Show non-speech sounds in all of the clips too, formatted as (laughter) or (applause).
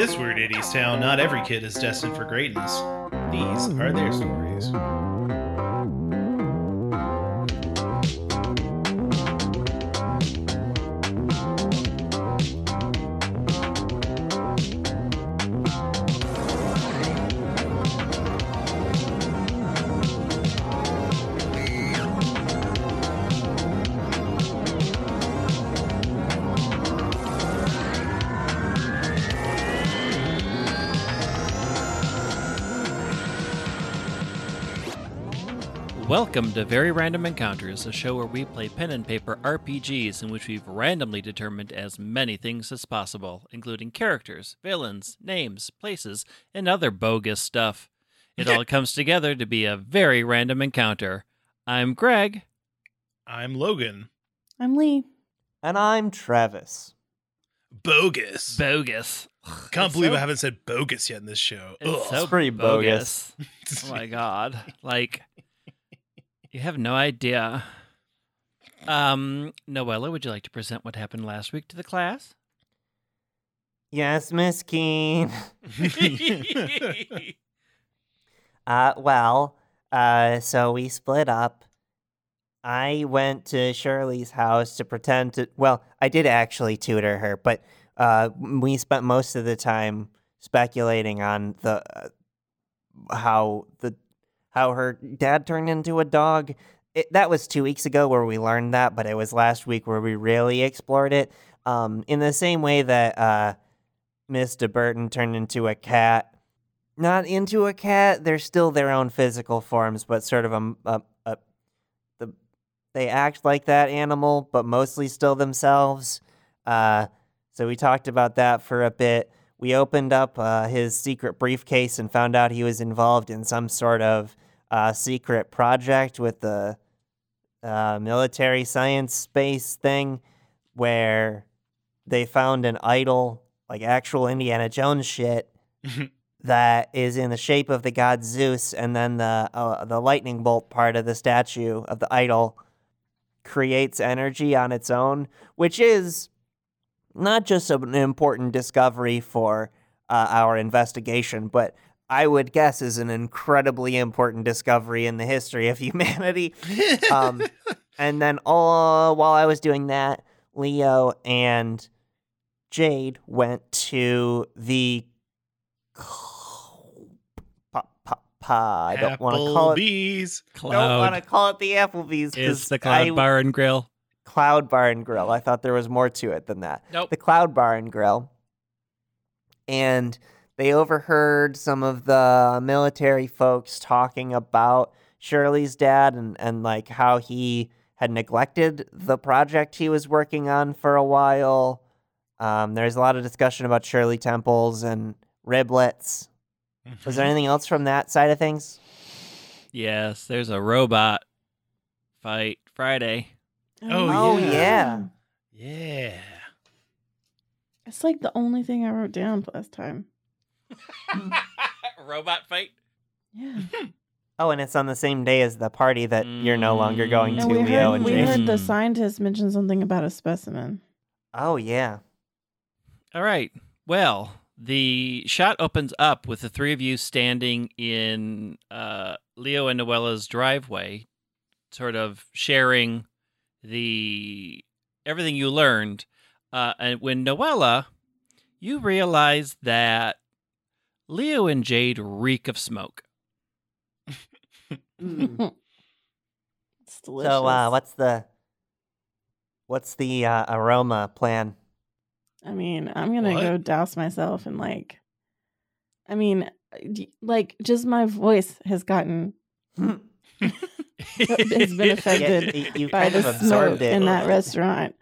this weird idiot's town, not every kid is destined for greatness. These are their stories. Welcome to Very Random Encounters, a show where we play pen and paper RPGs in which we've randomly determined as many things as possible, including characters, villains, names, places, and other bogus stuff. It (laughs) all comes together to be a very random encounter. I'm Greg. I'm Logan. I'm Lee. And I'm Travis. Bogus. Bogus. (sighs) Can't It's believe so- I haven't said bogus yet in this show. It's so pretty bogus. (laughs) Oh my god. Like you have no idea. Um, Noella, would you like to present what happened last week to the class? Yes, Miss Keen. (laughs) (laughs) Uh, well, uh, so we split up. I went to Shirley's house to pretend to. Well, I did actually tutor her, but uh, we spent most of the time speculating on the uh, how the how her dad turned into a dog. It, that was two weeks ago where we learned that, but it was last week where we really explored it. Um, in the same way that uh, Miss De Burton turned into a cat. Not into a cat. They're still their own physical forms, but sort of a, a, a the they act like that animal, but mostly still themselves. Uh, so we talked about that for a bit. We opened up uh, his secret briefcase and found out he was involved in some sort of uh, secret project with the uh, military science space thing where they found an idol, like actual Indiana Jones shit, that is in the shape of the god Zeus, and then the uh, the lightning bolt part of the statue of the idol creates energy on its own, which is not just an important discovery for uh, our investigation, but I would guess is an incredibly important discovery in the history of (laughs) humanity. Um, and then all while I was doing that, Leo and Jade went to the pa, I don't want to call it. Applebee's. Don't want to call it the Applebee's It's the Cloud Bar and Grill. Cloud Bar and Grill. I thought there was more to it than that. Nope. The Cloud Bar and Grill. And they overheard some of the military folks talking about Shirley's dad and, and like how he had neglected the project he was working on for a while. Um, there's a lot of discussion about Shirley temples and riblets. Was there anything else from that side of things? Yes, there's a robot fight Friday. Oh, Oh, yeah. yeah. Yeah. It's like the only thing I wrote down last time. (laughs) robot fight? Yeah. (laughs) Oh, and it's on the same day as the party that you're no longer going Mm. to, we Leo heard, and we Jade. heard the Jason. scientist mention something about a specimen. Oh, yeah. All right. Well, the shot opens up with the three of you standing in uh, Leo and Noella's driveway, sort of sharing the everything you learned. Uh, and when Noella, you realize that Leo and Jade reek of smoke. (laughs) it's delicious. So, uh, what's the what's the uh, aroma plan? I mean, I'm gonna What? go douse myself and like. I mean, like just my voice has gotten (laughs) (laughs) has been affected Yeah, you by the smoke it. in that restaurant.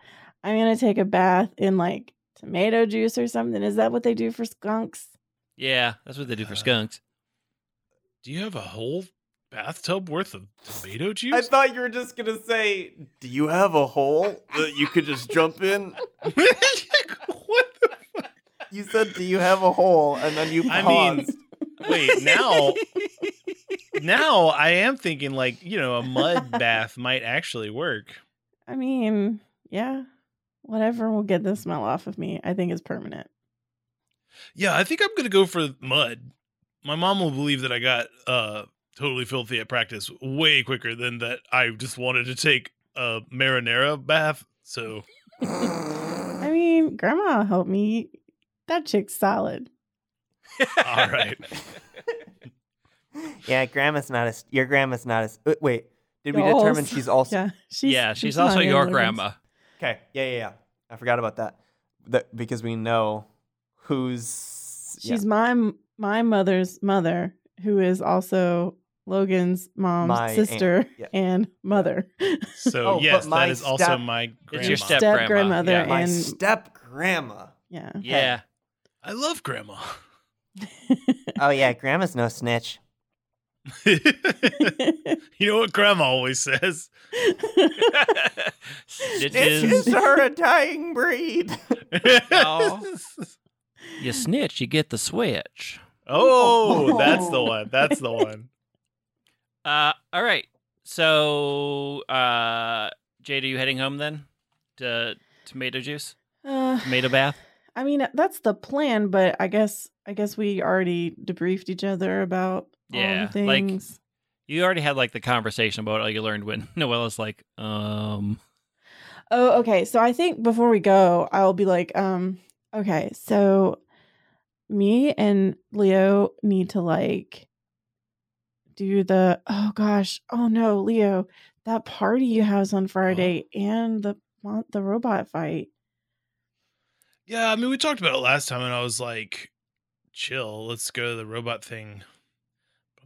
I'm gonna take a bath in like tomato juice or something. Is that what they do for skunks? yeah, that's what they do for Uh, skunks. Do you have a whole bathtub worth of tomato juice? I thought you were just gonna say, "Do you have a hole that you could just jump in?" (laughs) what the fuck? You said, "Do you have a hole?" and then you I paused. mean, Wait, now (laughs) now I am thinking like, you know, a mud (laughs) bath might actually work. I mean, yeah, whatever will get the smell off of me. I think is permanent. Yeah, I think I'm gonna go for mud. My mom will believe that I got uh totally filthy at practice way quicker than that I just wanted to take a marinara bath. So I mean, grandma helped me. That chick's solid. (laughs) all right. (laughs) yeah, grandma's not as your grandma's not as. uh, Wait, did we Yours. determine she's also? Yeah, she's yeah, she's not also your grandma. Okay, yeah, yeah, yeah. I forgot about that. That because we know who's. yeah. She's my my mother's mother, who is also Logan's mom's My aunt, sister yeah. and mother. So Oh, yes, my that is also step- my It's grandma. your step Step grandmother Yeah. my and- step grandma. yeah. yeah. I love grandma. (laughs) Oh yeah, grandma's no snitch. (laughs) you know what grandma always says? Snitches. Snitches are a dying breed. Oh. you snitch, you get the switch. oh, that's the one. That's the one. (laughs) Uh, all right. So, uh, Jade, are you heading home then? To tomato juice, Uh, tomato bath. I mean, that's the plan, but I guess I guess we already debriefed each other about all Yeah, the like- You already had like the conversation about all you learned when (laughs) Noella's like, um, Oh, okay. So I think before we go, I'll be like, um, okay, so me and Leo need to like do the oh gosh, oh no, Leo, that party you have on (gasps) Friday and the the robot fight. Yeah, I mean, we talked about it last time, and I was like, chill, let's go to the robot thing.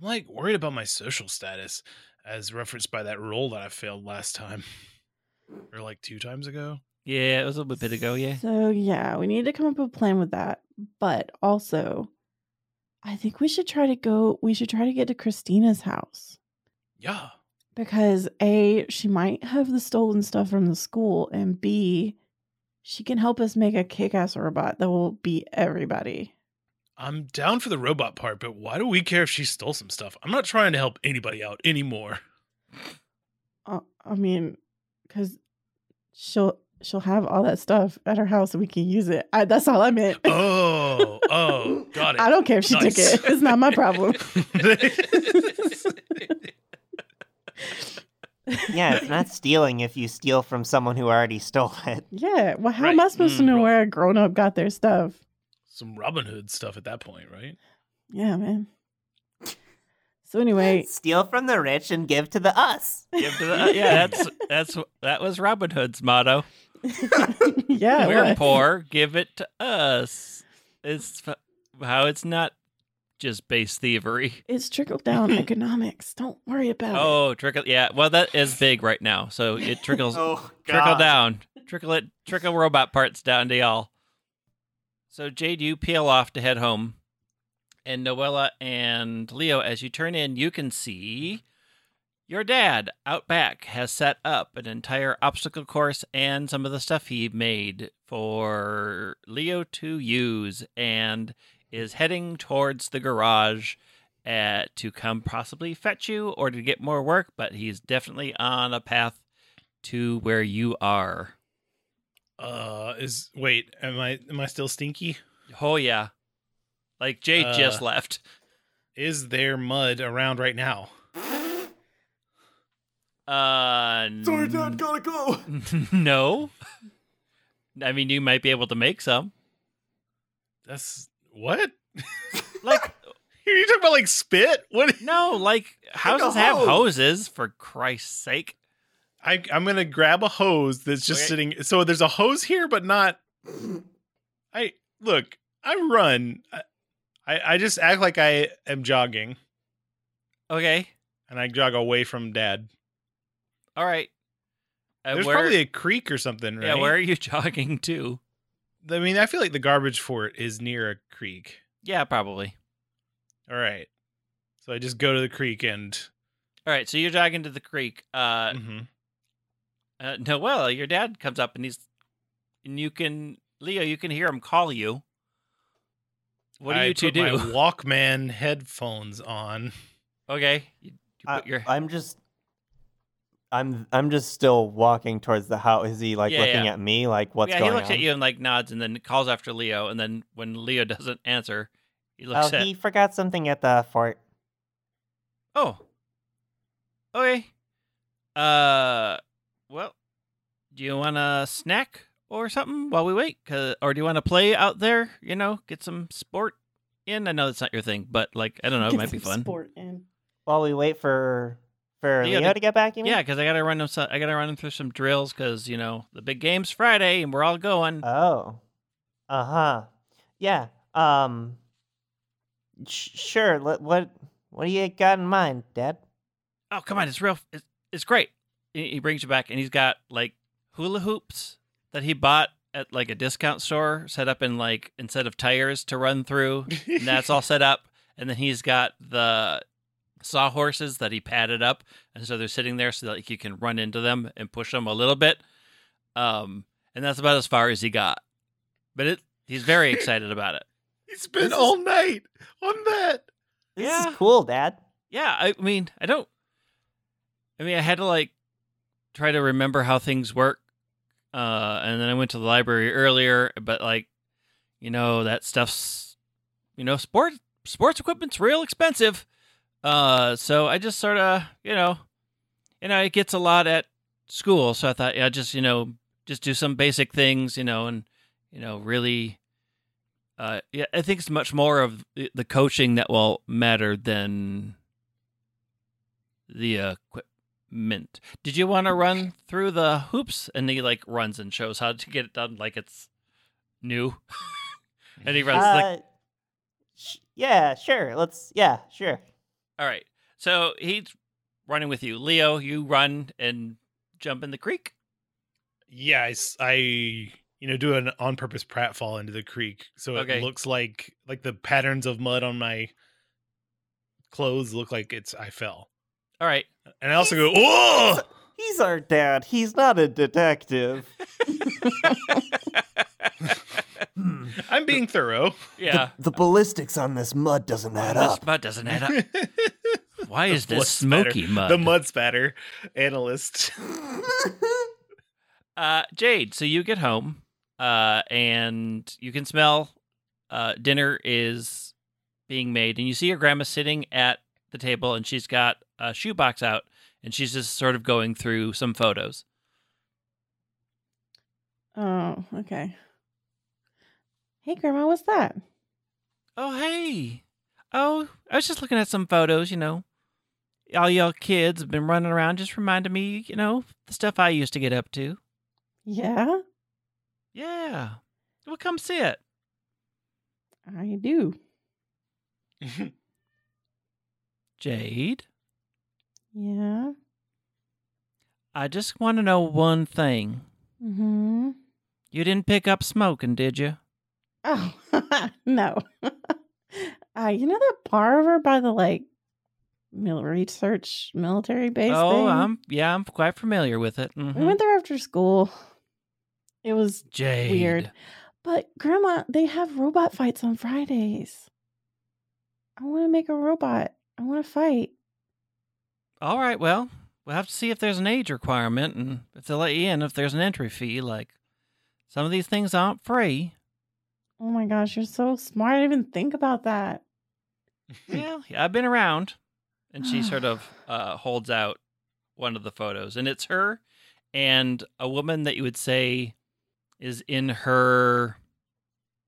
I'm like worried about my social status, as referenced by that role that I failed last time, or like two times ago. yeah, it was a little bit ago. Yeah. So yeah, we need to come up with a plan with that. But also, I think we should try to go. We should try to get to Christina's house. Yeah. because a she might have the stolen stuff from the school and b she can help us make a kick-ass robot that will beat everybody I'm down for the robot part, but why do we care if she stole some stuff? I'm not trying to help anybody out anymore. uh, i mean because she'll she'll have all that stuff at her house and we can use it I, that's all i meant Oh, oh, (laughs) got it. i don't care if she took it it's not my problem (laughs) yeah, it's not stealing if you steal from someone who already stole it. yeah well how am i supposed to Mm, know right. where a grown-up got their stuff some Robin Hood stuff at that point, right? yeah man so anyway (laughs) Steal from the rich and give to the us. Give to the, uh, yeah, that's that's that was Robin Hood's motto. (laughs) yeah We're was. poor, give it to us. It's how it's not just base thievery. It's trickle down (laughs) economics. Don't worry about it. Oh, trickle. Yeah, well, that is big right now. So it trickles, Oh, trickle down, trickle it, trickle robot parts down to y'all. So Jade, you peel off to head home, and Noella and Leo, as you turn in, you can see your dad out back has set up an entire obstacle course and some of the stuff he made for Leo to use, and is heading towards the garage uh, to come possibly fetch you or to get more work, but he's definitely on a path to where you are. Uh, is wait, am I am I still stinky? Oh yeah. Like Jade Uh, just left. Is there mud around right now? Uh sorry, Dad, gotta go. (laughs) no. I mean you might be able to make some. That's what? (laughs) Like Are (laughs) you talking about like spit? What? no, like houses have hose. hoses for Christ's sake. I I'm gonna grab a hose that's just Okay. sitting. So there's a hose here, but not. I look. I run. I, I just act like I am jogging, Okay. and I jog away from Dad. All right. Uh, There's where, probably a creek or something, right? Yeah, where are you (laughs) jogging to? I mean, I feel like the garbage fort is near a creek. Yeah, probably. All right. So I just go to the creek and. All right, so you're jogging to the creek. Uh, Mhm. Uh Noel, your dad comes up and he's and you can Leo, you can hear him call you. What do I you two put do? My (laughs) Walkman headphones on. okay. You, you I, put your I'm just. I'm I'm just still walking towards the house. Is he like Yeah, looking yeah. at me like what's yeah, going on? he looks on? at you and like nods, and then calls after Leo, and then when Leo (laughs) doesn't answer, he looks Oh, at. he forgot something at the fort. Oh. Okay. Uh, well, do you want a snack or something while we wait? 'Cause- or do you want to play out there? You know, get some sport in. I know it's not your thing, but like I don't know, it Get might be fun. Sport in. While we wait for for Leo Leo to- to get back, you mean? Yeah, because I gotta run them. I gotta run them through some drills because you know the big game's Friday and we're all going. Oh. Uh huh. Yeah. Um. Sh- sure. Let, what What do you got in mind, Dad? oh come on, it's real. It's, it's great. He, he brings you back, and he's got like hula hoops that he bought at like a discount store, set up in like instead of tires to run through. and that's all set up. (laughs) And then he's got the sawhorses that he padded up, and so they're sitting there so that like, you can run into them and push them a little bit. Um, and that's about as far as he got. But it, he's very (laughs) excited about it. He spent This is- all night on that. This Yeah. is cool, Dad. Yeah, I mean, I don't. I mean, I had to like try to remember how things work, uh, and then I went to the library earlier. But like, you know, that stuff's, you know, sport sports equipment's real expensive. Uh, so I just sort of, you know, you know, it gets a lot at school. So I thought, yeah, just you know, just do some basic things, you know, and you know, really. Uh, yeah, I think it's much more of the, the coaching that will matter than the equipment. Did you want to run through the hoops? And he like runs and shows how to get it done like it's new. (laughs) and he runs like, Uh, sh- yeah. Sure. Let's. Yeah. Sure. all right. So he's running with you. Leo, you run and jump in the creek. Yeah, I, you know do an on purpose pratfall into the creek, so Okay. it looks like like the patterns of mud on my clothes look like it's I fell, All right. and I also go oh. He's our dad. He's not a detective. Hmm. (laughs) (laughs) I'm being thorough. yeah. The, the ballistics on this mud doesn't add This up. mud doesn't add up. (laughs) Why is blood this spatter. smoky mud? the mud spatter analyst. Uh, Jade, so you get home, uh, and you can smell uh, dinner is being made, and you see your grandma sitting at the table, and she's got a shoebox out, and she's just sort of going through some photos. Oh, okay. Hey, Grandma, what's that? Oh, hey. Oh, I was just looking at some photos, you know. All y'all kids have been running around, just reminding me, you know, the stuff I used to get up to. Yeah, Yeah. Well, come see it. I do. (laughs) Jade, Yeah. I just want to know one thing. Mm-hmm. You didn't pick up smoking, did you? Oh, (laughs) no. (laughs) uh, you know that bar over by the like mil- research military base oh, thing? I'm yeah, I'm quite familiar with it. We Mhm. went there after school. It was Jade. weird. But grandma, they have robot fights on Fridays. I want to make a robot. I want to fight. All right, well, we'll have to see if there's an age requirement and if they'll let you in if there's an entry fee. Like some of these things aren't free. Oh my gosh, you're so smart. I didn't even think about that. well, yeah, I've been around. And she sort of (sighs) uh, holds out one of the photos, and it's her and a woman that you would say is in her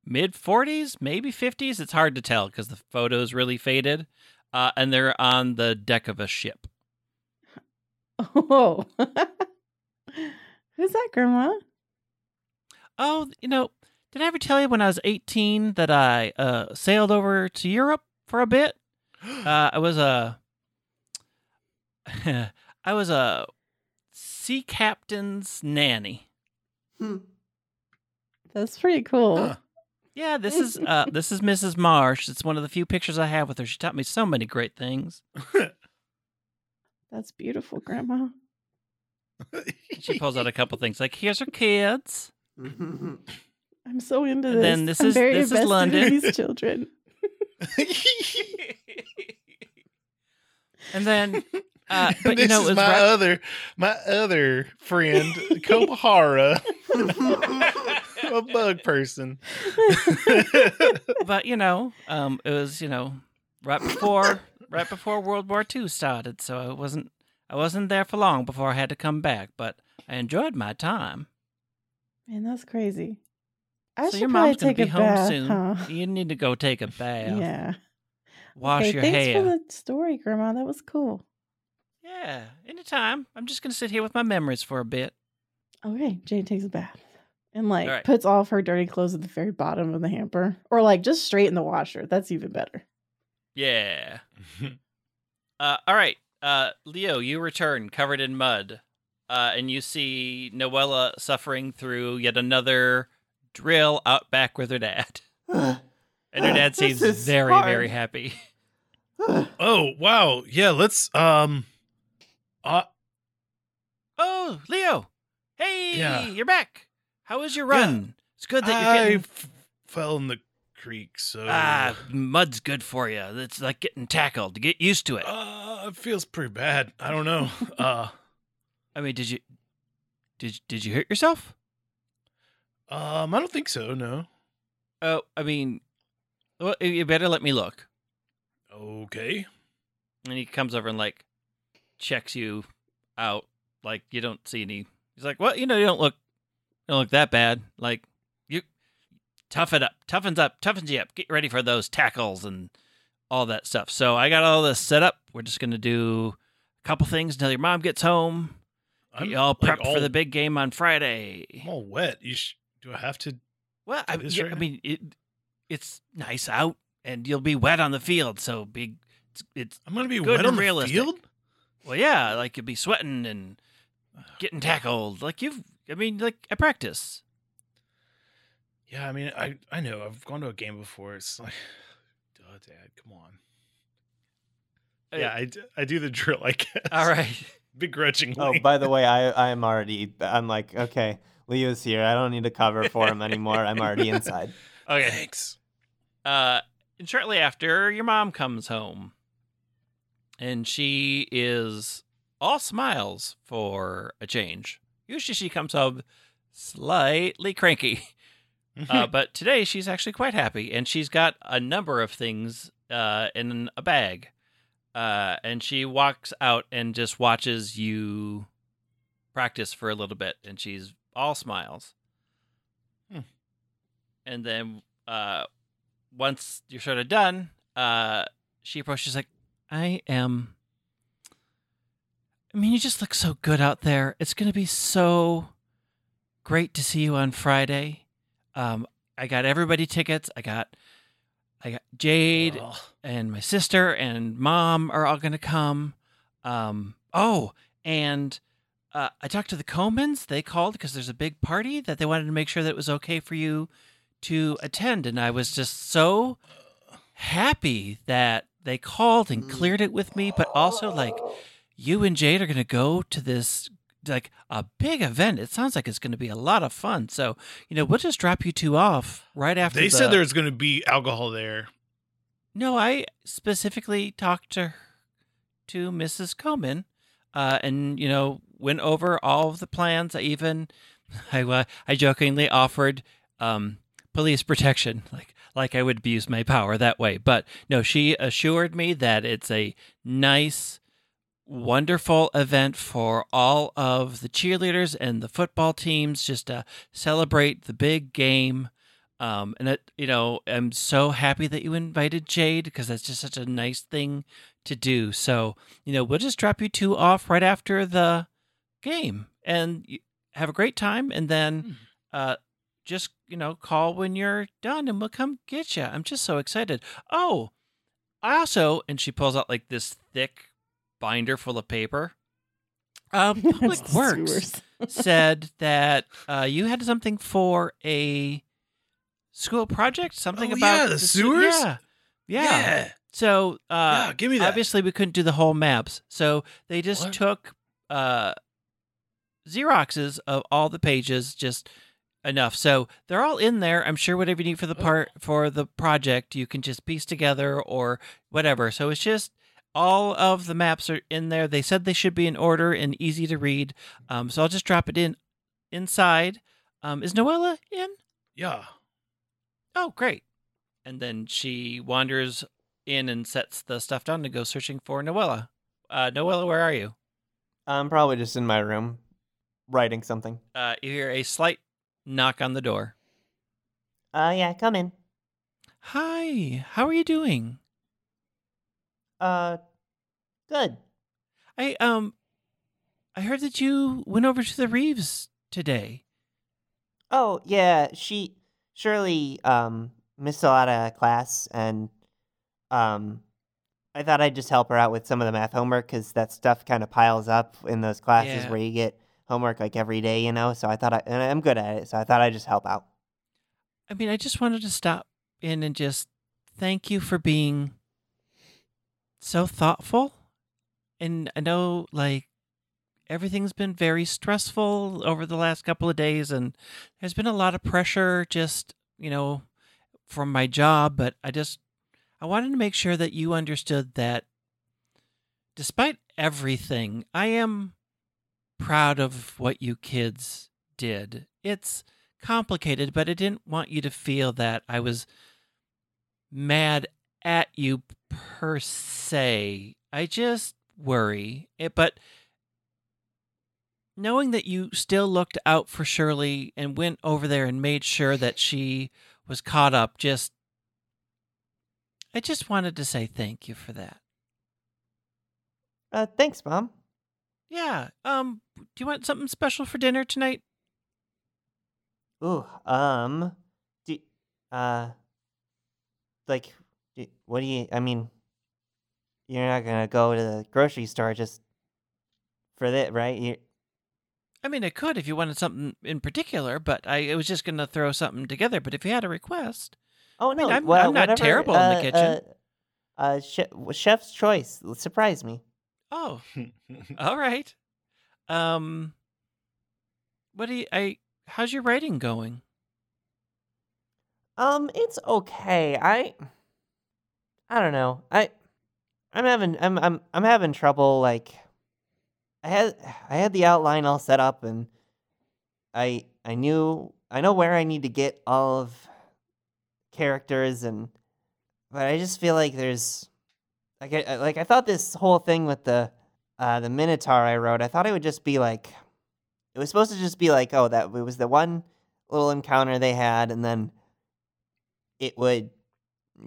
mid 40s, maybe 50s. It's hard to tell because the photo's really faded. Uh, and they're on the deck of a ship. Oh. (laughs) Who's that, grandma? Oh, you know, did I ever tell you when I was 18 that I uh, sailed over to Europe for a bit? (gasps) Uh, I was a, (laughs) I was a sea captain's nanny. That's pretty cool. Huh. Yeah, this is uh, (laughs) this is Mrs. Marsh. It's one of the few pictures I have with her. She taught me so many great things. (laughs) That's beautiful, grandma. She pulls out a couple things like, "Here's her kids." (laughs) I'm so into And this. then this I'm is- very this is invested London. these children. and then Uh, but this you know, is it was my right- other my other friend, Kohara, a bug person. but you know, um, it was you know right before right before World War II started, so I wasn't I wasn't there for long before I had to come back. But I enjoyed my time. Man, that's crazy. I so your mom's gonna take be home bath, soon. huh? You need to go take a bath. Yeah. Wash okay, your thanks hair. for the story, Grandma. That was cool. Yeah, anytime. I'm just gonna sit here with my memories for a bit. Okay, Jane takes a bath and like All right. puts all of her dirty clothes at the very bottom of the hamper, or like just straight in the washer. That's even better. Yeah. (laughs) Uh, all right, uh, Leo, you return covered in mud, uh, and you see Noella suffering through yet another drill out back with her dad. (sighs) And her dad seems very, hard. very happy. (sighs) oh wow, yeah. Let's um, uh, Oh, Leo! Hey, Yeah. you're back. How was your Yeah. run? It's good that you're getting. f- fell in the creek, so Ah, mud's good for you. It's like getting tackled. To get used to it. uh, it feels pretty bad. I don't know. (laughs) uh, I mean, did you did did you hurt yourself? um, I don't think so. No. Oh, I mean, well, you better let me look. Okay. And he comes over and like checks you out. Like you don't see any. He's like, well, you know, you don't look, you don't look that bad. Like you tough it up, toughens up, toughens you up. Get ready for those tackles and all that stuff. So I got all this set up. We're just gonna do a couple things until your mom gets home. Get I'm you all like, prepped for the big game on Friday. I'm all wet. You sh- do I have to? Well, I, yeah, right I mean, it, it's nice out, and you'll be wet on the field. So big, it's, it's I'm gonna be wet on the realistic. field. well, yeah, like you'll be sweating and getting tackled. Like you've, I mean, like I practice. Yeah, I mean, I I know. I've gone to a game before. It's (laughs) like, duh, Dad, come on. Uh, Yeah, I do the drill. I guess. (laughs) All right. (laughs) begrudgingly. Oh, by the way, I I'm already. I'm like, okay, Leo's here. I don't need to cover for him anymore. I'm already inside. Okay. thanks. Uh, and shortly after, your mom comes home, and she is all smiles for a change. Usually, she comes home slightly cranky. uh, but today she's actually quite happy, and she's got a number of things uh, in a bag. Uh, and she walks out and just watches you practice for a little bit, and she's all smiles. Hmm. And then uh, once you're sort of done, uh, she approaches like, "I am." I mean, you just look so good out there. It's going to be so great to see you on Friday. Um, I got everybody tickets. I got, I got Jade Oh, and my sister and mom are all going to come. Um, oh, and uh, I talked to the Comans. They called because there's a big party that they wanted to make sure that it was okay for you to attend. And I was just so happy that they called and cleared it with me, but also like you and Jade are going to go to this like a big event. It sounds like it's going to be a lot of fun. So, you know, we'll just drop you two off right after they the- said there's going to be alcohol there. no, I specifically talked to to Mrs. Coman, uh, and you know went over all of the plans. I even (laughs) I uh, I jokingly offered um, police protection, (laughs) like like I would abuse my power that way. But no, she assured me that it's a nice, wonderful event for all of the cheerleaders and the football teams, just to celebrate the big game. Um, and it, you know, I'm so happy that you invited Jade because that's just such a nice thing to do. So, you know, we'll just drop you two off right after the game and have a great time. And then, uh, just, you know, call when you're done and we'll come get you. I'm just so excited. Oh, I also, and she pulls out like this thick binder full of paper. Um, (laughs) Public Works (laughs) said that uh, you had something for a school project, something Oh, about yeah, the se- sewers? Yeah, yeah. yeah. So uh, Yeah, give me that. obviously we couldn't do the whole maps, so they just What? took uh, xeroxes of all the pages, just enough. So they're all in there. I'm sure whatever you need for the Oh. part for the project, you can just piece together or whatever. So it's just all of the maps are in there. They said they should be in order and easy to read. Um, so I'll just drop it in inside. Um, is Noella in? Yeah. Oh, great. And then she wanders in and sets the stuff down to go searching for Noella. Uh, Noella, where are you? I'm probably just in my room writing something. Uh, you hear a slight knock on the door. Uh, yeah, come in. Hi, how are you doing? Uh, good. I um, I heard that you went over to the Reeves today. Oh, yeah, she Shirley um missed a lot of class and um I thought I'd just help her out with some of the math homework cuz that stuff kind of piles up in those classes Yeah. where you get homework like every day, you know. So I thought I and I'm good at it, so I thought I'd just help out. I mean, I just wanted to stop in and just thank you for being so thoughtful. And I know, like, everything's been very stressful over the last couple of days, and there's been a lot of pressure just, you know, from my job. But I just, I wanted to make sure that you understood that despite everything, I am proud of what you kids did. It's complicated, but I didn't want you to feel that I was mad at you per se. I just worry. It, but knowing that you still looked out for Shirley and went over there and made sure that she was caught up, just I just wanted to say thank you for that. Uh, thanks, mom. Yeah. Um. Do you want something special for dinner tonight? Ooh, um, do, uh, like, what do you? I mean, you're not gonna go to the grocery store just for that, right? You, I mean, I could if you wanted something in particular, but I, I was just going to throw something together. But if you had a request, oh no, I'm- well, I'm not whatever, terrible in the uh, kitchen. Uh, uh che- chef's choice. Surprise me. oh, (laughs) all right. Um, what do you? I how's your writing going? Um, it's okay. I, I don't know. I, I'm having, I'm, I'm, I'm having trouble. Like, I had, (sighs) I had the outline all set up, and I, I knew, I know where I need to get all of characters, and, but I just feel like there's, like, I, like I thought this whole thing with the, uh, the Minotaur I wrote, I thought it would just be like, it was supposed to just be like, oh, that it was the one little encounter they had, and then it would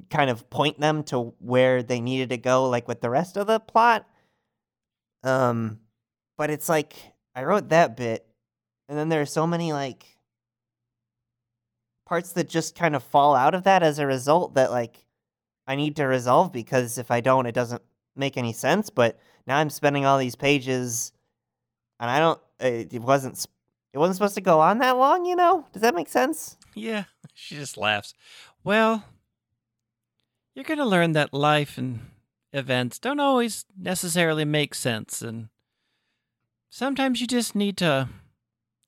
kind of point them to where they needed to go like with the rest of the plot. Um but it's like i wrote that bit and then there are so many like parts that just kind of fall out of that as a result that like i need to resolve because if i don't it doesn't make any sense. But now i'm spending all these pages and i don't it, it wasn't it wasn't supposed to go on that long you know? Does that make sense? Yeah, (laughs) she just laughs. Well, you're going to learn that life and events don't always necessarily make sense. And sometimes you just need to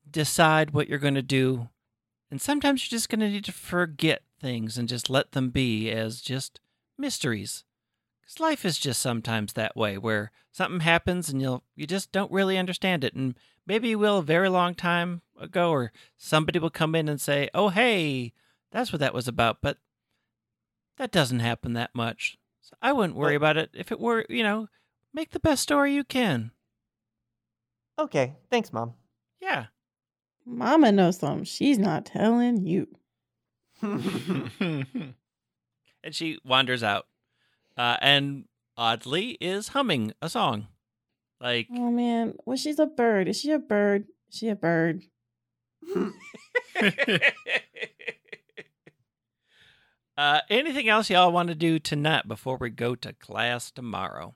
decide what you're going to do. And sometimes you're just going to need to forget things and just let them be as just mysteries. Because life is just sometimes that way, where something happens and you'll you just don't really understand it, and maybe you will a very long time ago, or somebody will come in and say, "Oh, hey, that's what that was about," but that doesn't happen that much. So I wouldn't worry But- about it. If it were, you know, make the best story you can. okay thanks mom Yeah. Mama knows something. She's not telling you. (laughs) And she wanders out, uh, and oddly is humming a song, like. Oh man, well she's a bird. Is she a bird? Is she a bird? (laughs) (laughs) uh, anything else y'all want to do tonight before we go to class tomorrow?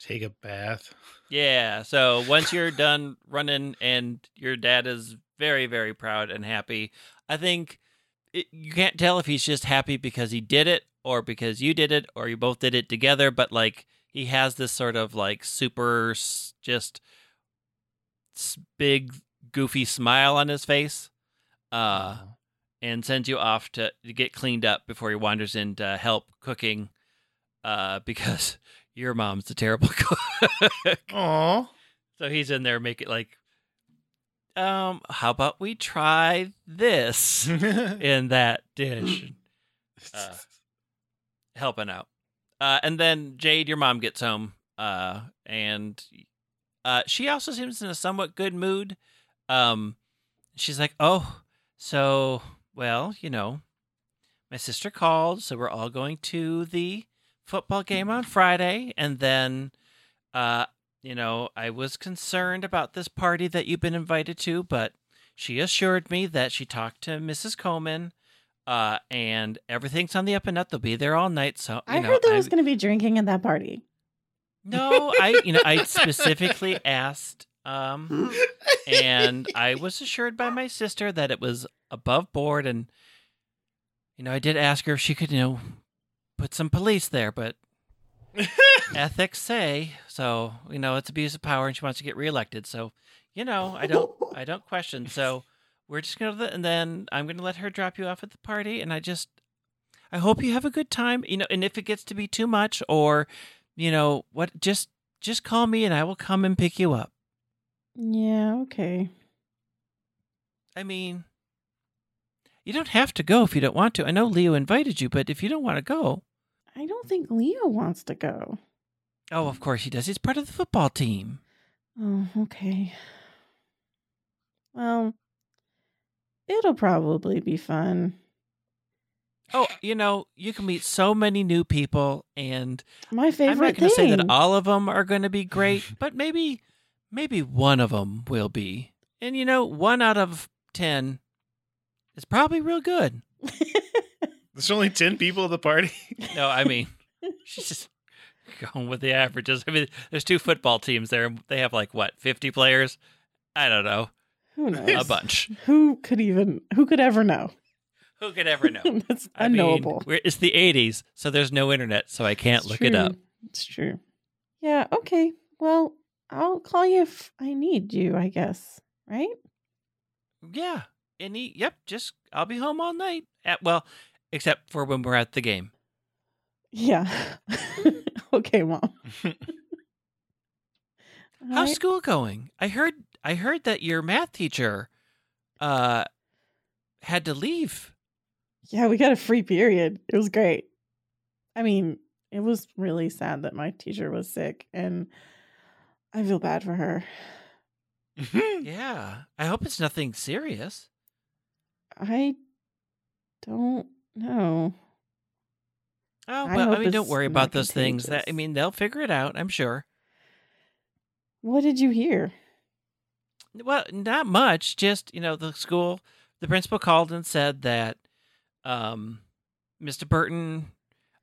Take a bath. Yeah. So once you're (laughs) done running and your dad is very, very proud and happy, I think it, you can't tell if he's just happy because he did it or because you did it or you both did it together, but like he has this sort of like super just big goofy smile on his face. Uh, and sends you off to, to get cleaned up before he wanders in to help cooking uh, (laughs) because your mom's a terrible (laughs) cook. Aw. so he's in there making like, um, how about we try this (laughs) in that dish, Uh, helping out. Uh, and then Jade, your mom gets home, uh, and uh, she also seems in a somewhat good mood. Um, she's like, "Oh, so well, you know, my sister called, so we're all going to the football game on Friday, and then, uh, you know, I was concerned about this party that you've been invited to, but she assured me that she talked to Mrs. Coleman." Uh, and everything's on the up and up. They'll be there all night. So you I know, heard there I- was going to be drinking at that party. no, I you know I (laughs) specifically asked, um, (laughs) and I (laughs) was assured by my sister that it was above board, and you know I did ask her if she could you know put some police there, but (laughs) ethics say so. You know it's abuse of power, and she wants to get reelected. So you know I don't I don't question. So we're just gonna and then I'm gonna let her drop you off at the party, and I just I hope you have a good time. You know, and if it gets to be too much or you know what just just call me and i will come and pick you up Yeah, okay. i mean you don't have to go if you don't want to i know leo invited you but if you don't want to go I don't think Leo wants to go. oh of course he does he's part of the football team Oh, okay. Well, it'll probably be fun. oh you know you can meet so many new people and My favorite i'm not going to say that all of them are going to be great (laughs) but maybe maybe one of them will be and you know one out of ten is probably real good (laughs) There's only 10 people at the party. (laughs) No, I mean, she's just going with the averages. I mean, there's two football teams there. They have like what, 50 players? I don't know, Who knows? a bunch. Who could even? Who could ever know? Who could ever know? (laughs) That's I unknowable. we're, it's the 80s, so there's no internet, so I can't It's look it up. It's true. Yeah. Okay. Well, I'll call you if I need you. I guess. Right? Yeah, any? Yep, just I'll be home all night. At well, except for when we're at the game. Yeah. (laughs) (laughs) okay, mom. (laughs) How's Alright. school going? I heard I heard that your math teacher, uh, had to leave. Yeah, we got a free period. It was great. I mean, it was really sad that my teacher was sick, and I feel bad for her. (laughs) (laughs) Yeah, I hope it's nothing serious. I don't know. Oh I well, I, mean, don't worry about those things. That I mean, they'll figure it out. I'm sure. What did you hear? Well, not much. Just you know, the school, the principal called and said that, um, Mr. Burton,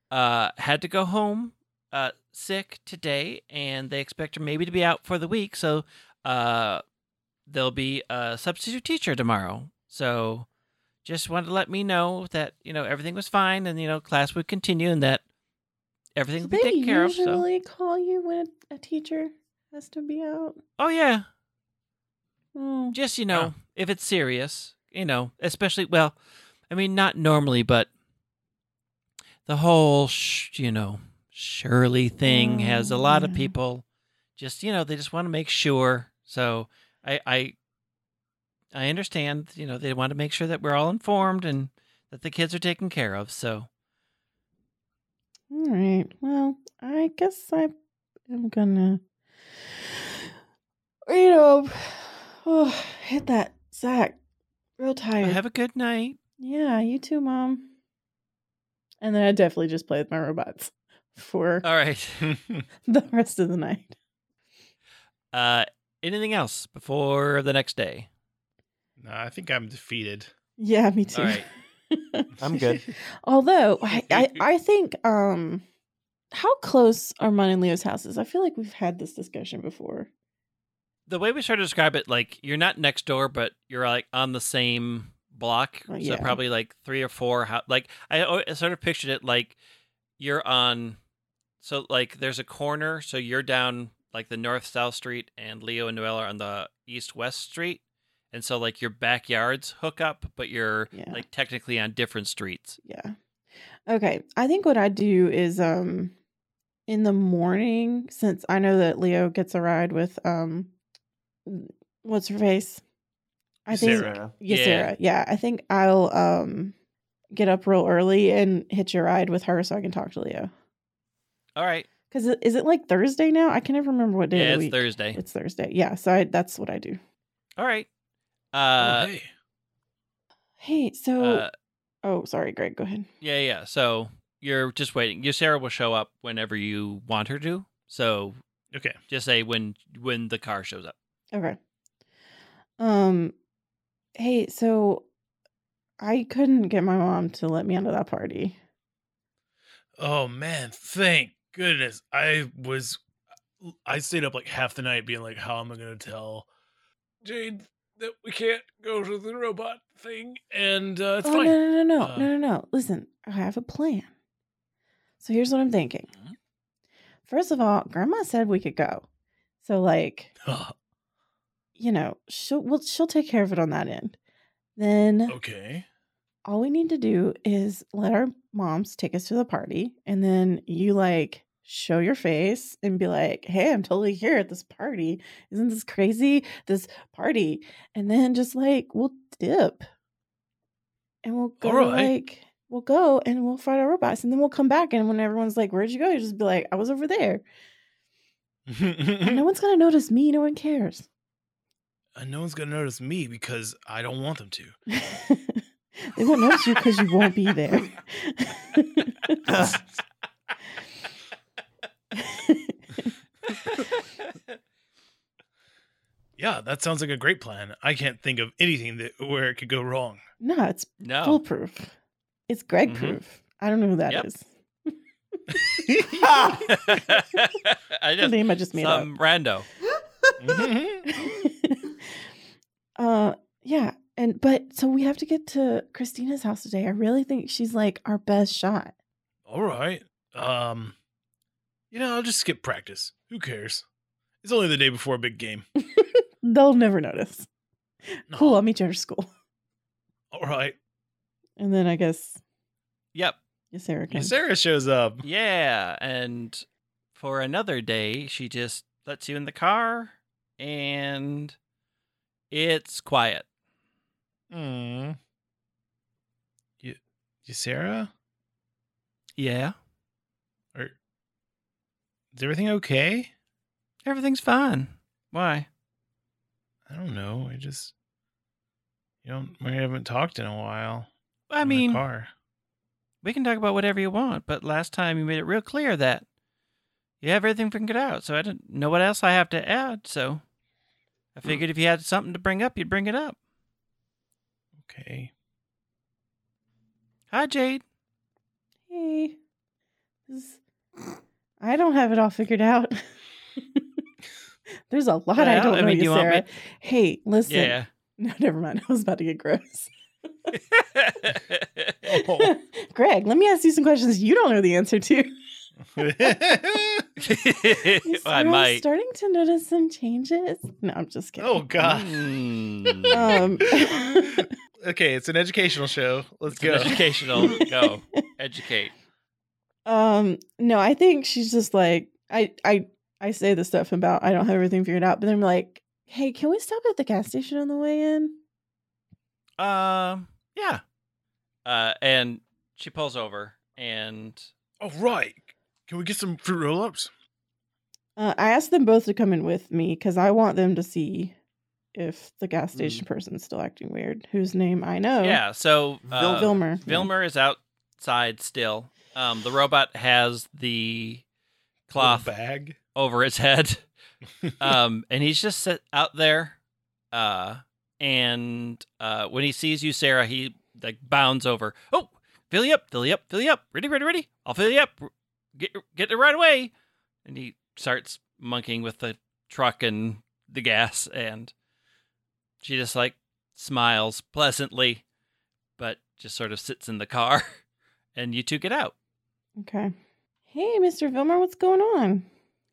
uh, had to go home, uh, sick today, and they expect her maybe to be out for the week. So, uh, there'll be a substitute teacher tomorrow. So, just wanted to let me know that you know everything was fine, and you know class would continue, and that everything would be taken care of. So, usually call you when a teacher has to be out? oh yeah, Oh, just you know Yeah. if it's serious you know especially well i mean not normally but the whole sh- you know shirley thing has a Oh, lot of oh, people just you know they just want to make sure so i i i understand you know they want to make sure that we're all informed and that the kids are taken care of so all right. Well, I guess I am gonna, you know, (sighs) oh, hit that sack. Real tired. have a good night yeah, you too, mom. And then I definitely just play with my robots for all right (laughs) the rest of the night. uh anything else before the next day no, I think I'm defeated. Yeah, me too. all right I'm good. (laughs) Although I, I, (laughs) I think um how close are mine and Leo's houses? I feel like we've had this discussion before. the way we sort of describe it, like you're not next door, but you're like on the same block. Uh, So probably like three or four. Ho- like I, I sort of pictured it like you're on. So like there's a corner, so you're down like the north south street, and Leo and Noelle are on the east west street, and so like your backyards hook up, but you're Yeah. like technically on different streets. Yeah. Okay. I think what I do is um in the morning, since I know that Leo gets a ride with um, what's her face? I think Sarah. yeah, Yeah. Sarah. Yeah, I think I'll um get up real early and hitch a ride with her so I can talk to Leo. All right. Because is it like Thursday now? I can never remember what day Yeah, of the it's week. Thursday. It's Thursday. Yeah, so I, that's what I do. All right. Oh, Uh, hey. Hey, so uh, oh, sorry, Greg, go ahead. yeah, yeah. So you're just waiting. Your Sarah will show up whenever you want her to. So Okay. just say when when the car shows up. Okay. Um, hey, so I couldn't get my mom to let me onto that party. Oh man, thank goodness. I was I stayed up like half the night being like, how am I gonna tell Jade that we can't go to the robot thing? And uh it's oh fine. no, no, no, no, Uh, no, no, no! Listen, I have a plan. So here's what I'm thinking. Mhm. First of all, Grandma said we could go, so like, (laughs) you know, she'll well, she'll take care of it on that end. Then okay. all we need to do is let our moms take us to the party and then you like show your face and be like hey i'm totally here at this party. Isn't this crazy? This party. And then just like we'll dip. And we'll go right. like we'll go and we'll fight our robots and then we'll come back and when everyone's like where'd you go? you just be like i was over there. And no (laughs) one's gonna notice me no one cares. And no one's gonna notice me because I don't want them to. (laughs) they won't notice you because you won't be there (laughs) (laughs) yeah, that sounds like a great plan. I can't think of anything that where it could go wrong. no it's no. foolproof. It's Greg Mhm. proof. I don't know who that Yep. is. (laughs) I The just name I just made some rando. Mhm. up. (laughs) Uh, yeah, and but so we have to get to Christina's house today. I really think she's like our best shot. All right. Um you know, I'll just skip practice. Who cares? It's only the day before a big game. (laughs) They'll never notice. Cool. I'll meet you after school, (laughs) All right. and then I guess Yep. Sarah can. Sarah shows up. Yeah, and for another day, she just lets you in the car, and it's quiet. Mm. You, you, Sarah? Yeah, Or is everything okay? everything's fine. Why? I don't know. I just, you know, we haven't talked in a while. I in the mean, car. we can talk about whatever you want, but last time you made it real clear that you have everything figured out. So I didn't know what else I have to add. So I hmm. figured if you had something to bring up, you'd bring it up. Okay. Hi, Jade. Hey, This- I don't have it all figured out. (laughs) There's a lot I don't I know, mean, you, you want me- Sarah. Hey, listen. Yeah. (laughs) No, never mind. I was about to get gross. Oh. (laughs) Greg, let me ask you some questions you don't know the answer to. Is I might. starting to notice some changes. No, I'm just kidding. oh God. Um, okay, it's an educational show. Let's It's go. educational. Go educate. Um, no, I think she's just like I, I, I say the stuff about I don't have everything figured out, but I'm like, hey, can we stop at the gas station on the way in? Um. Yeah. Uh. And she pulls over, and Oh right, Can we get some fruit roll-ups? Uh, I asked them both to come in with me because I want them to see if the gas station person's still acting weird. Whose name I know? yeah. So uh, Vilmer. yeah. Vilmer is outside still. Um. The robot has the cloth Little bag. over its head. um, and he's just sit out there. Uh, and uh, when he sees you, Sarah, he like bounds over. Oh, fill you up, fill you up, fill you up. Ready, ready, ready. I'll fill you up. Get get it right away. And he starts monkeying with the truck and the gas, and she just like smiles pleasantly, but just sort of sits in the car, (laughs) and you two get out. Okay. Hey, Mr. Vilmer, what's going on?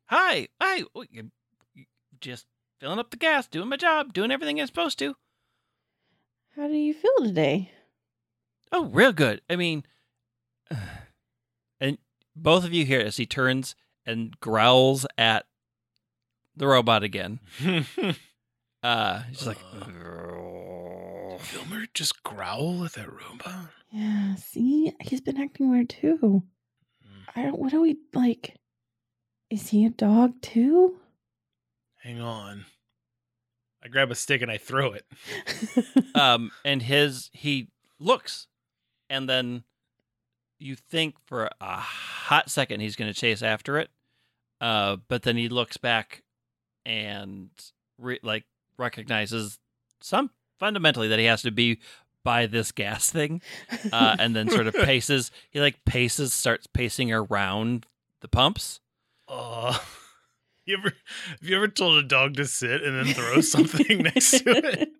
Hi, hi. oh, you- you- Just filling up the gas, doing my job, doing everything I'm supposed to. How do you feel today? Oh, real good. I mean, (sighs) and both of you hear as he turns and growls at the robot again. (laughs) Uh, he's like, Vilmer just growl at that robot. Yeah, see, he's been acting weird too. I don't. What do we like? Is he a dog too? Hang on. I grab a stick and I throw it. (laughs) um, and his he looks, and then you think for a hot second he's going to chase after it, uh, but then he looks back and re- like recognizes some fundamentally that he has to be by this gas thing, uh, and then sort of (laughs) paces. He like paces, starts pacing around the pumps. Uh, (laughs) you ever have you ever told a dog to sit and then throw something next to it? (laughs)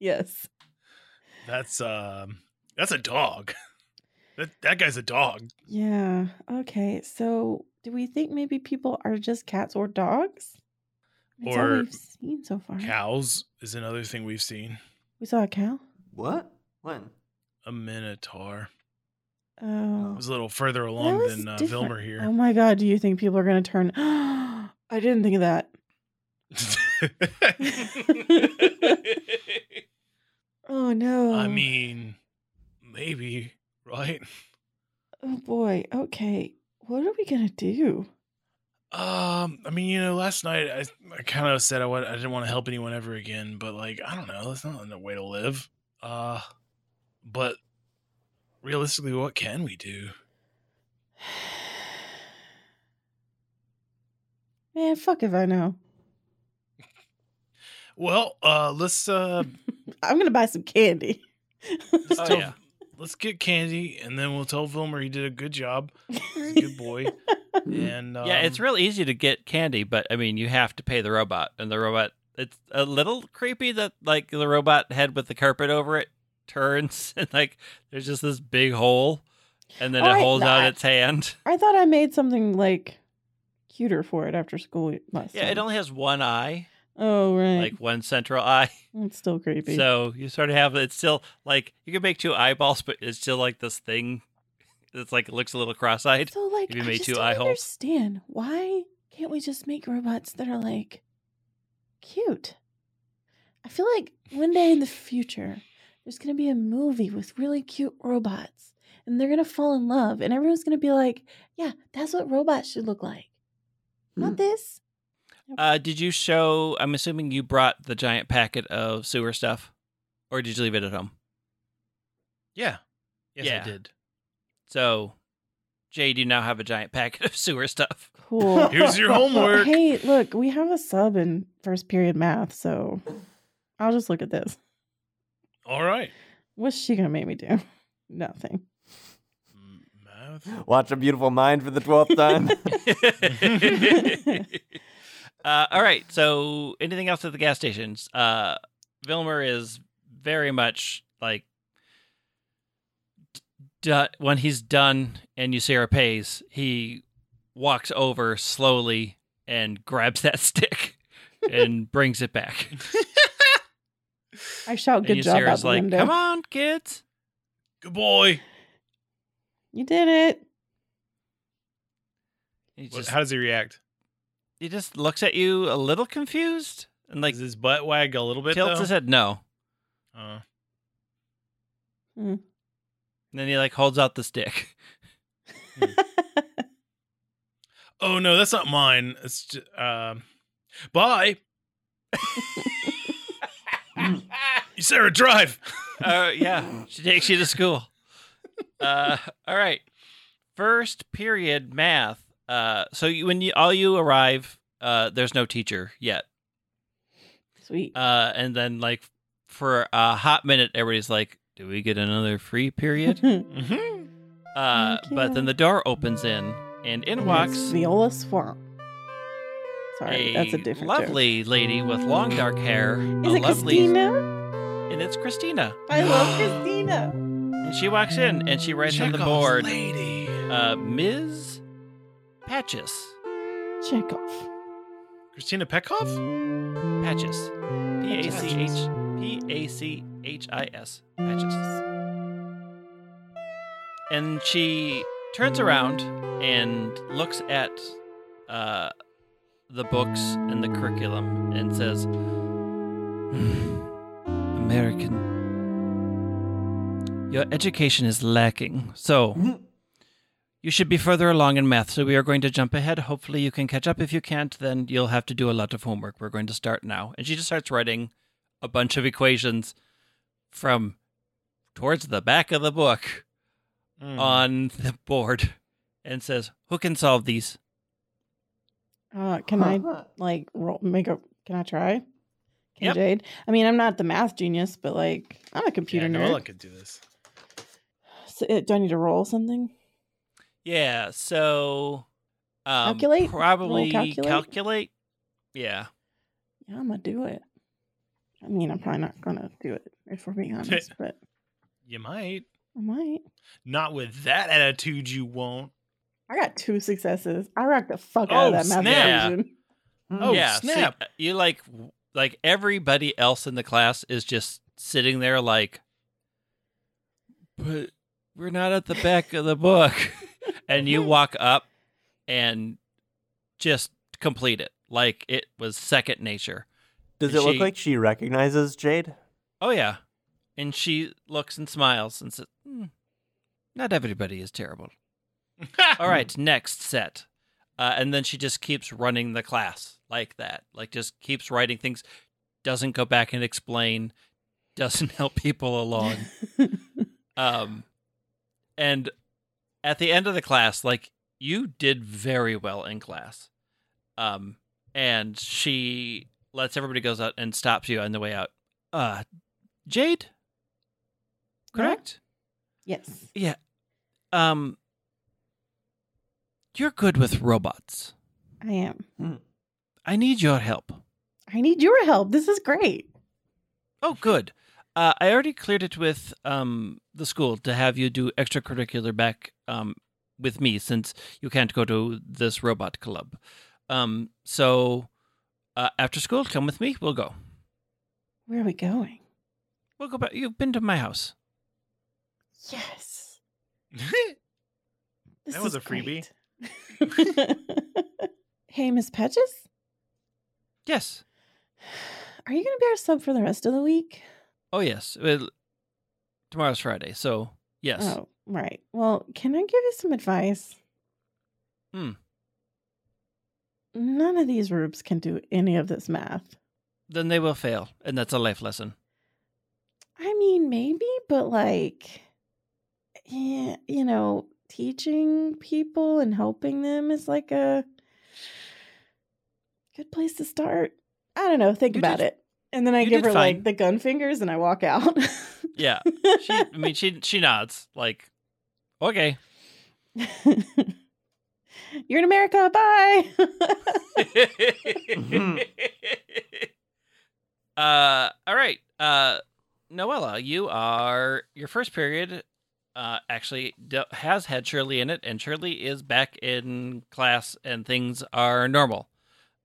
Yes. That's um that's a dog. That that guy's a dog. Yeah. Okay. So, do we think maybe people are just cats or dogs? That's all Or we've seen so far. Cows is another thing we've seen. We saw a cow. What? When? A minotaur. Oh. It was a little further along than uh. Vilmer here. Oh my god, do you think people are going to turn (gasps) I didn't think of that. (laughs) (laughs) Oh no. I mean, maybe, right? Oh boy. Okay. What are we going to do? Um, I mean, you know, last night I, I kind of said I, wa- I didn't want to help anyone ever again, but like, I don't know, that's not a way to live. Uh, but realistically, what can we do? (sighs) Man, fuck if I know. Well, uh, let's uh, (laughs) I'm going to buy some candy. let's Oh, tell- yeah. let's get Candy, and then we'll tell Vilmer he did a good job. He's a good (laughs) boy. (laughs) And um, yeah, it's real easy to get candy, but I mean, you have to pay the robot, and the robot. It's a little creepy that like the robot head with the carpet over it turns, (laughs) and like there's just this big hole, and then All it right, holds out its hand. I thought I made something like cuter for it after school last Yeah, it only has one eye, Oh right. like one central eye. (laughs) it's still creepy. So you sort of have it's still like you can make two eyeballs, but it's still like this thing. It's like it looks a little cross-eyed. So like If you I made just two don't eye holes. understand why can't we just make robots that are like cute? I feel like one day in the future there's gonna be a movie with really cute robots and they're gonna fall in love and everyone's gonna be like, Yeah, that's what robots should look like. Hmm. Not this. Uh, did you show? I'm assuming you brought the giant packet of sewer stuff, or did you leave it at home? yeah, yes, Yeah. I did. So, Jade, you now have a giant packet of (laughs) sewer stuff. Cool. (laughs) Here's your homework. hey, look, we have a sub in first period math, so I'll just look at this. All right. What's she gonna make me do? (laughs) Nothing. Math. Watch a beautiful mind for the twelfth time. uh, all right. So, anything else at the gas stations? Uh, Vilmer is very much like d- when he's done and Ysera pays, he walks over slowly and grabs that (laughs) stick and brings it back. I shout good and job out the like, window. "Come on, kids." Good boy. You did it. He just How does he react? he just looks at you a little confused and like Does his butt wag a little bit? tilts though? his head no. Uh, And then he like holds out the stick. (laughs) oh no, that's not mine. It's just, um. Bye. You (laughs) Sarah, drive. Uh, yeah, she takes you to school. Uh, all right. First period math. Uh, so you, when you all you arrive, uh, there's no teacher yet. Sweet. Uh, and then like for a hot minute, everybody's like, "Do we get another free period?" (laughs) Mhm. Uh, but then the door opens in, and in walks Viola Swamp. Sorry, a that's a different joke. lovely lady with long dark hair. Is a it lovely, Christina? And it's Christina. I (gasps) love Christina. And she walks in and she writes on the board, lady. uh, Ms. Patches. Chekhov. Christina Peckhoff. Patches. P A C H P A C H I S. Patches. And she turns around and looks at uh, the books and the curriculum and says, American, your education is lacking. So you should be further along in math. So we are going to jump ahead. Hopefully you can catch up. If you can't, then you'll have to do a lot of homework. We're going to start now. And she just starts writing a bunch of equations from towards the back of the book Mm. on the board and says, Who can solve these? Uh, can I like roll, make a? Can I try? Can Yep. Jade? I mean, I'm not the math genius, but like, I'm a computer yeah, nerd. Noella could do this. So, uh, do I need to roll something? Yeah, so um, Calculate? Probably calculate? calculate. Yeah. Yeah, I'm gonna do it. I mean, I'm probably not gonna do it if we're being (laughs) honest, but You might. I might. Not with that attitude, you won't. I got two successes. I rocked the fuck out Oh, of that math snap. equation. Mm. Oh, yeah. so snap. Uh, you like like everybody else in the class is just sitting there like but we're not at the back of the book. (laughs) and you walk up and just complete it. Like it was second nature. Does And it look like she recognizes Jade? Oh yeah. And she looks and smiles and says, "Hmm, "Not everybody is terrible." (laughs) All right, next set. Uh, and then she just keeps running the class like that. Like just keeps writing things, doesn't go back and explain, doesn't (laughs) help people along. (laughs) Um, and at the end of the class, like you did very well in class. Um, and she lets everybody goes out and stops you on the way out. Uh, Jade, correct? yes. Yeah. Um, you're good with robots. I am. I need your help. I need your help. This is great. Oh, good. Uh, I already cleared it with um, the school to have you do extracurricular back um, with me since you can't go to this robot club. Um, so uh, after school, come with me. We'll go. Where are we going? We'll go back. You've been to my house. Yes. (laughs) That was a freebie. (laughs) hey, Miss Patches, Yes. are you going to be our sub for the rest of the week? Oh, yes. Well, tomorrow's Friday, so yes. Oh, right. Well, can I give you some advice? Hmm. None of these rubes can do any of this math. Then they will fail, and that's a life lesson. I mean, maybe, but like, yeah, you know, teaching people and helping them is like a good place to start. I don't know. Think You about did- it. And then I give her fine. like the gun fingers and I walk out. Yeah. She, I mean, she she nods like, okay. (laughs) You're in America. Bye. (laughs) uh, all right. Uh, Noella, you are your first period. Uh, actually d- has had Shirley in it, and Shirley is back in class, and things are normal.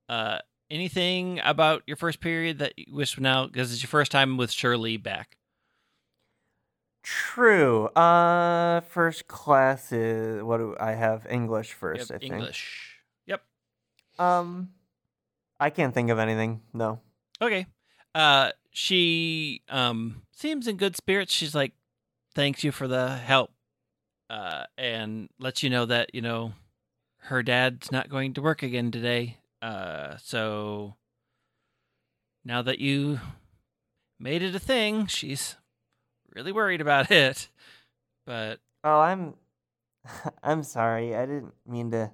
Uh, anything about your first period that you wish now because it's your first time with Shirley back? True. Uh, first class is what do I have? English first, Yep, I think. English. Yep. Um, I can't think of anything. No. Okay. Uh she um seems in good spirits. She's like thanks you for the help. Uh and lets you know that, you know, her dad's not going to work again today. Uh so now that you made it a thing, she's really worried about (laughs) it. But Oh, I'm. (laughs) I'm sorry. I didn't mean to.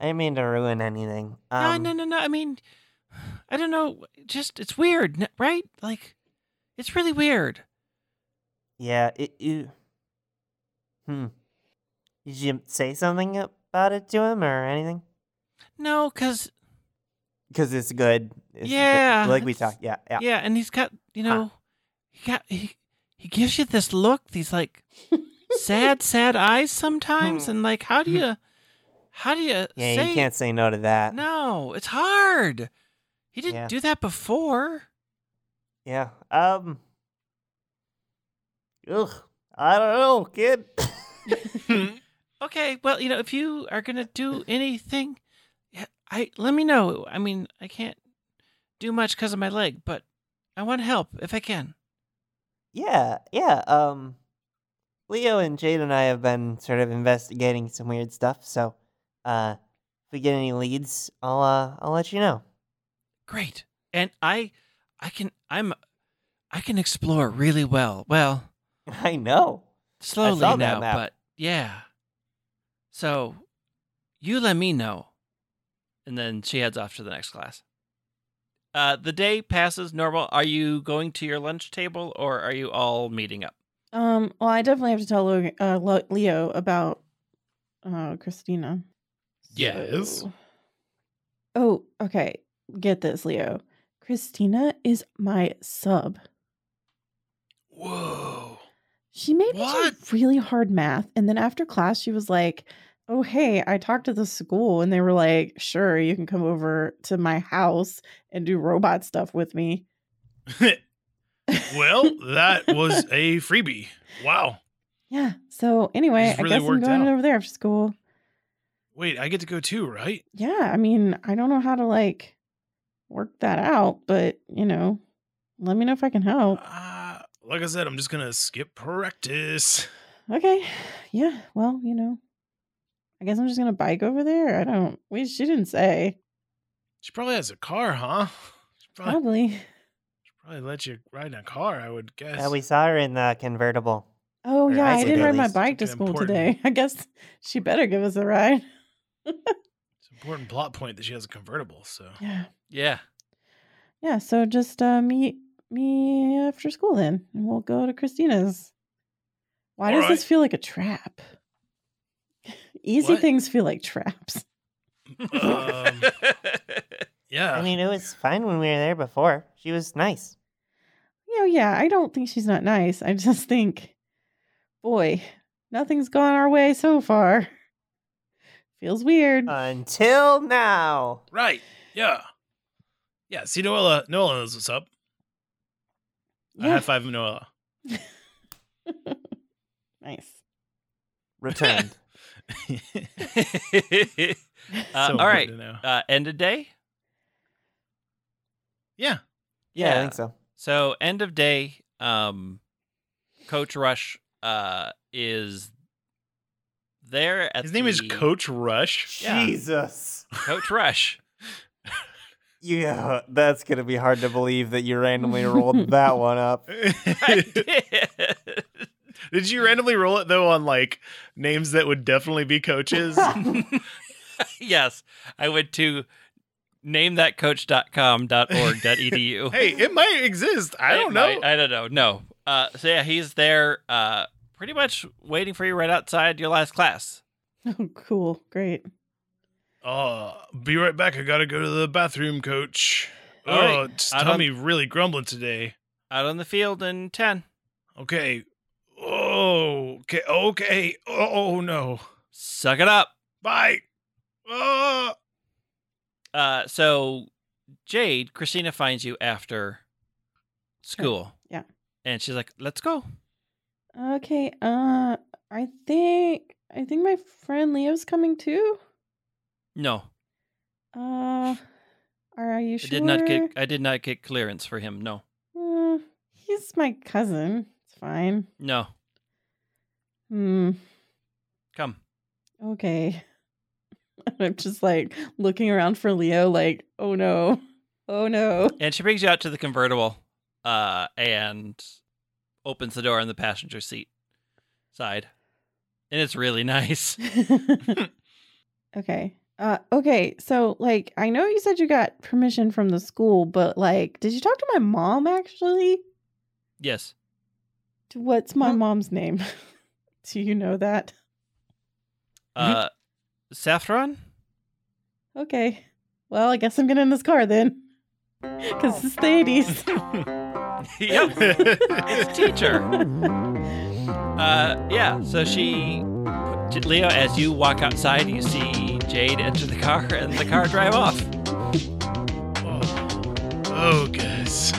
I didn't mean to ruin anything. Um, no, no, no, no. I mean, (sighs) I don't know. Just it's weird, right? Like, it's really weird. Yeah. It. You. Hmm. Did you say something about it to him or anything? No, because Because it's good. It's good- Yeah, Like we talked. Yeah. Yeah. Yeah, and he's got you Huh. know, he got he he gives you this look, these like sad, (laughs) sad eyes sometimes, Hmm. and like how do you how do you Yeah. say You can't say no to that. no? It's hard. He didn't Yeah. do that before. Yeah. Um. Ugh. I don't know, kid. (laughs) (laughs) Okay, well, you know, if you are gonna do anything, I let me know. I mean, I can't do much because of my leg, but I want help if I can. Yeah, yeah. Um, Leo and Jade and I have been sort of investigating some weird stuff. So, uh, if we get any leads, I'll uh, I'll let you know. Great. And I I can I'm I can explore really well. Well, (laughs) I know. slowly that now, but yeah. So you let me know. And then she heads off to the next class. Uh, the day passes normal. Are you going to your lunch table or are you all meeting up? Um, well, I definitely have to tell Lo- uh, Leo about uh, Christina. Yes. So- Oh, okay. Get this, Leo. Christina is my sub. Whoa. She made me do really hard math. And then after class, she was like, Oh, hey, I talked to the school and they were like, Sure, you can come over to my house and do robot stuff with me. (laughs) well, that was a freebie. Wow. Yeah. So, anyway, This I guess I'm going out. over there after school. Wait, I get to go too, right? Yeah. I mean, I don't know how to like work that out, but you know, let me know if I can help. Uh, like I said, I'm just gonna skip practice. Okay. (sighs) Yeah. Well, you know, I guess I'm just going to bike over there. I don't, we, she didn't say. She probably has a car, huh? (laughs) She probably, Probably. she probably let you ride in a car, I would guess. Yeah, we saw her in the convertible. Oh Or yeah, I I didn't ride my bike to school important. today. (laughs) I guess she better give us a ride. (laughs) It's an important plot point that she has a convertible. So Yeah. Yeah. Yeah. So just uh, meet me after school then, and we'll go to Christina's. Why does this feel like a trap? Easy What? things feel like traps. um, (laughs) yeah. I mean, it was fine when we were there before. She was nice. You know, yeah, I don't think she's not nice. I just think, boy, nothing's gone our way so far. Feels weird. Until now. right. Yeah. Yeah. See, Noella. Noella knows what's up. I yeah. high five Noella. (laughs) nice. Returned. (laughs) (laughs) Uh, So all right. important to know. Uh, end of day. Yeah. yeah, I think so. So end of day. Um, Coach Rush uh is there at His name is Coach Rush. Yeah. Jesus. Coach Rush. (laughs) Yeah, that's gonna be hard to believe that you randomly rolled that one up. (laughs) I did. Did you randomly roll it though on like names that would definitely be coaches? (laughs) yes, I went to namethatcoach.com.org.edu. (laughs) hey, it might exist. I It don't know. might- I don't know. No. Uh, so yeah, he's there, uh, pretty much waiting for you right outside your last class. Oh, cool. Great. Oh, be right back. I gotta go to the bathroom, coach. All oh, right. it's I don't- tummy really grumbling today. Out on the field in ten. Okay. Okay. Okay. Oh, oh no. Suck it up. Bye. Oh. Uh, so Jade, Christina finds you after school. Yeah. And she's like, "Let's go." Okay. Uh, I think I think my friend Leo's coming too. No, Uh, are you I sure? did not get. I did not get clearance for him. No, Uh, he's my cousin. It's fine. no. Hmm. Come. Okay. (laughs) I'm just like looking around for Leo, like, oh no, oh no. And she brings you out to the convertible, uh, and opens the door on the passenger seat side, and it's really nice. (laughs) (laughs) okay. Uh okay, so like I know you said you got permission from the school, but like did you talk to my mom actually? Yes. What's my mom's name? Do you know that? Uh, Saffron. Okay. Well, I guess I'm getting in this car then. (laughs) Cuz it's the 80s. (laughs) yep. it's teacher. (laughs) Uh, yeah. So she, Leo, as you walk outside, you see Jade enter the car and the car drive off. Oh, guys.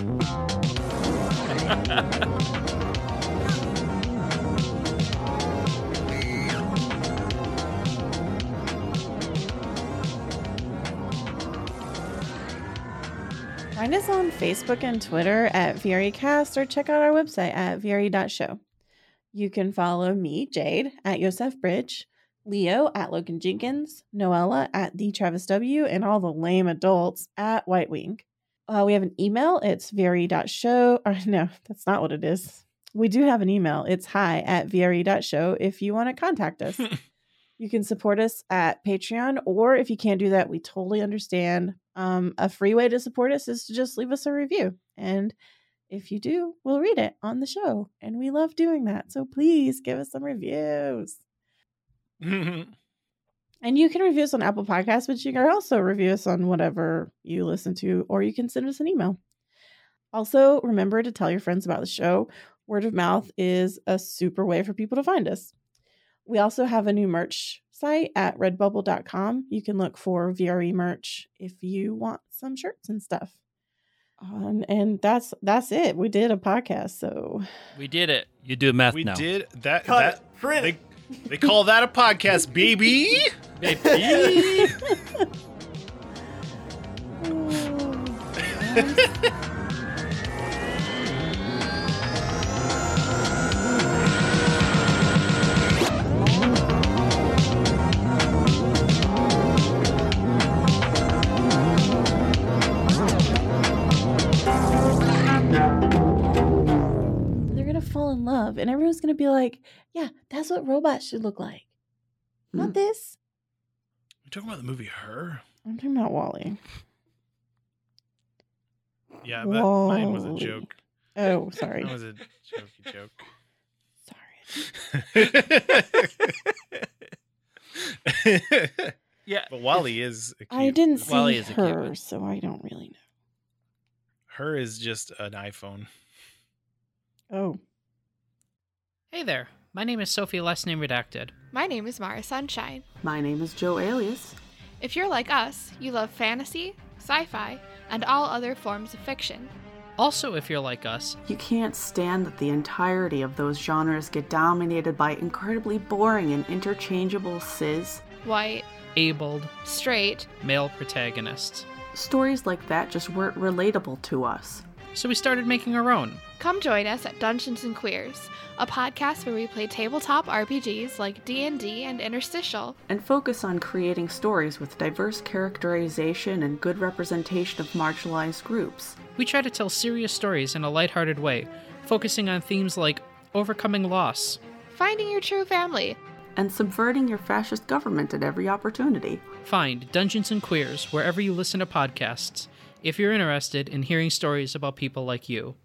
Facebook and Twitter at VREcast or check out our website at VRE.show. You can follow me, Jade, at Yosef Bridge, Leo at Logan Jenkins, Noella at the Travis W, and all the lame adults at White Wing. Uh, we have an email. It's VRE.show. (laughs) Or no, that's not what it is. We do have an email. It's hi at VRE.show if you want to contact us. (laughs) you can support us at Patreon, or if you can't do that, we totally understand. Um, a free way to support us is to just leave us a review. And if you do, we'll read it on the show. And we love doing that. So please give us some reviews. (laughs) And you can review us on Apple Podcasts, but you can also review us on whatever you listen to, or you can send us an email. Also, remember to tell your friends about the show. Word of mouth is a super way for people to find us. We also have a new merch site at redbubble.com. You can look for VRE merch if you want some shirts and stuff. Um, and that's that's it. We did a podcast, so We did it. You do math we now. did that. Cut that it. Print they, they call that a podcast, baby. Baby. (laughs) (laughs) they're and everyone's gonna be like, "Yeah, that's what robots should look like." Not Hmm. this. You talking about the movie Her? I'm talking about WALL-E. Yeah, but mine was a joke. Oh, sorry. That was a jokey joke. sorry. (laughs) yeah. but WALL-E is. A I cute- didn't see WALL-E is her, one. so I don't really know. Her is just an iPhone. Oh, Hey there, my name is Sophie Last Name Redacted. My name is Mara Sunshine. My name is Joe Alias. If you're like us, you love fantasy, sci fi, and all other forms of fiction. Also, if you're like us, You can't stand that the entirety of those genres get dominated by incredibly boring and interchangeable cis. White, abled, straight, male protagonists. Stories like that just weren't relatable to us. So we started making our own. Come join us at Dungeons and Queers, a podcast where we play tabletop RPGs like D&D and Interstitial. And focus on creating stories with diverse characterization and good representation of marginalized groups. We try to tell serious stories in a lighthearted way, focusing on themes like overcoming loss. Finding your true family. And subverting your fascist government at every opportunity. Find Dungeons and Queers wherever you listen to podcasts if you're interested in hearing stories about people like you.